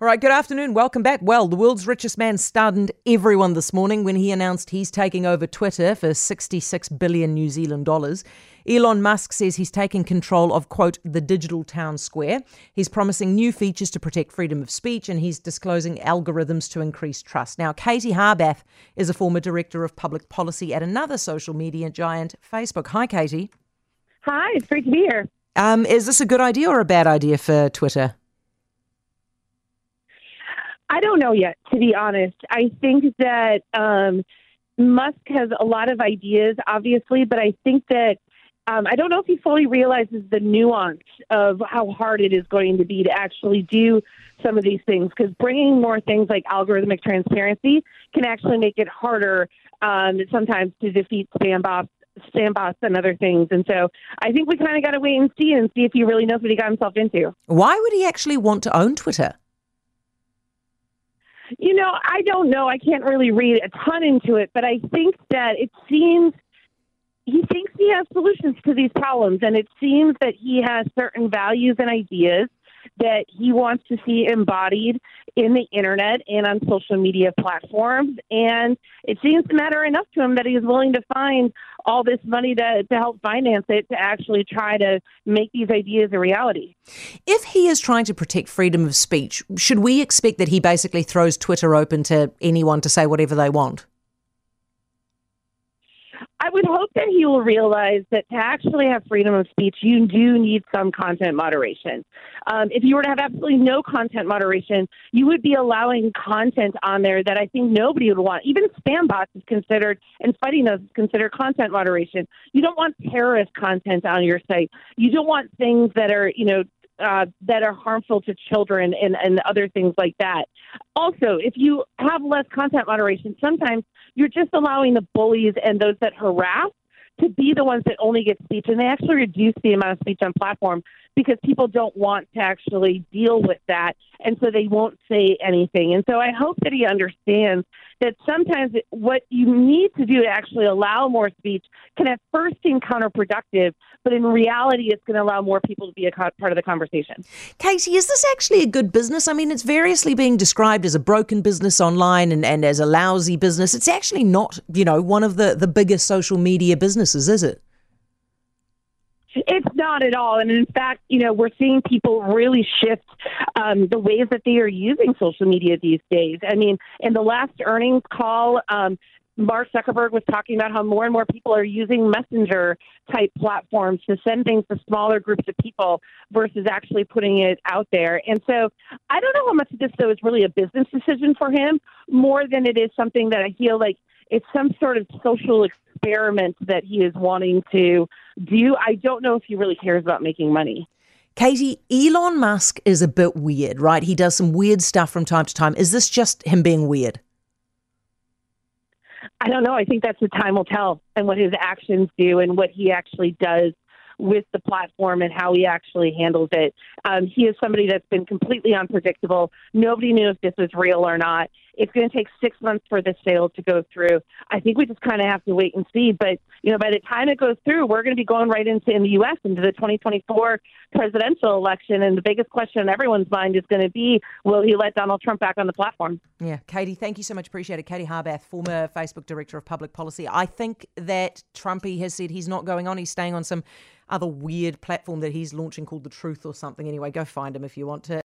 All right, good afternoon. Welcome back. Well, the world's richest man stunned everyone this morning when he announced he's taking over Twitter for 66 billion New Zealand dollars. Elon Musk says he's taking control of, quote, the digital town square. He's promising new features to protect freedom of speech and he's disclosing algorithms to increase trust. Now, Katie Harbath is a former director of public policy at another social media giant, Facebook. Hi, Katie. Hi, it's great to be here. Um, is this a good idea or a bad idea for Twitter? I don't know yet, to be honest. I think that um, Musk has a lot of ideas, obviously, but I think that um, I don't know if he fully realizes the nuance of how hard it is going to be to actually do some of these things because bringing more things like algorithmic transparency can actually make it harder um, sometimes to defeat spam bots and other things. And so I think we kind of got to wait and see and see if he really knows what he got himself into. Why would he actually want to own Twitter? You know, I don't know. I can't really read a ton into it, but I think that it seems he thinks he has solutions to these problems, and it seems that he has certain values and ideas that he wants to see embodied in the internet and on social media platforms. And it seems to matter enough to him that he is willing to find all this money to, to help finance it to actually try to make these ideas a reality. If he is trying to protect freedom of speech, should we expect that he basically throws Twitter open to anyone to say whatever they want? Would hope that he will realize that to actually have freedom of speech, you do need some content moderation. Um, if you were to have absolutely no content moderation, you would be allowing content on there that I think nobody would want. Even spam bots is considered, and fighting those is considered content moderation. You don't want terrorist content on your site. You don't want things that are, you know, uh, that are harmful to children and, and other things like that. Also, if you have less content moderation, sometimes you're just allowing the bullies and those that harass to be the ones that only get speech, and they actually reduce the amount of speech on platform because people don't want to actually deal with that, and so they won't say anything. And so I hope that he understands that sometimes what you need to do to actually allow more speech can at first seem counterproductive, but in reality, it's going to allow more people to be a part of the conversation. Katie, is this actually a good business? I mean, it's variously being described as a broken business online and, and as a lousy business. It's actually not, you know, one of the, the biggest social media businesses, is it? It's not at all. And in fact, you know, we're seeing people really shift um, the ways that they are using social media these days. I mean, in the last earnings call, um, Mark Zuckerberg was talking about how more and more people are using messenger type platforms to send things to smaller groups of people versus actually putting it out there. And so I don't know how much of this, though, is really a business decision for him more than it is something that I feel like it's some sort of social experiment that he is wanting to do. I don't know if he really cares about making money. Katie, Elon Musk is a bit weird, right? He does some weird stuff from time to time. Is this just him being weird? I don't know. I think that's what time will tell and what his actions do and what he actually does with the platform and how he actually handles it. Um, he is somebody that's been completely unpredictable. Nobody knew if this was real or not. It's going to take six months for this sale to go through. I think we just kind of have to wait and see. But you know, by the time it goes through, we're going to be going right into in the U.S. into the 2024 presidential election, and the biggest question in everyone's mind is going to be, will he let Donald Trump back on the platform? Yeah, Katie, thank you so much. Appreciate it. Katie Harbath, former Facebook director of public policy. I think that Trumpy has said he's not going on. He's staying on some other weird platform that he's launching called The Truth or something. Anyway, go find him if you want to.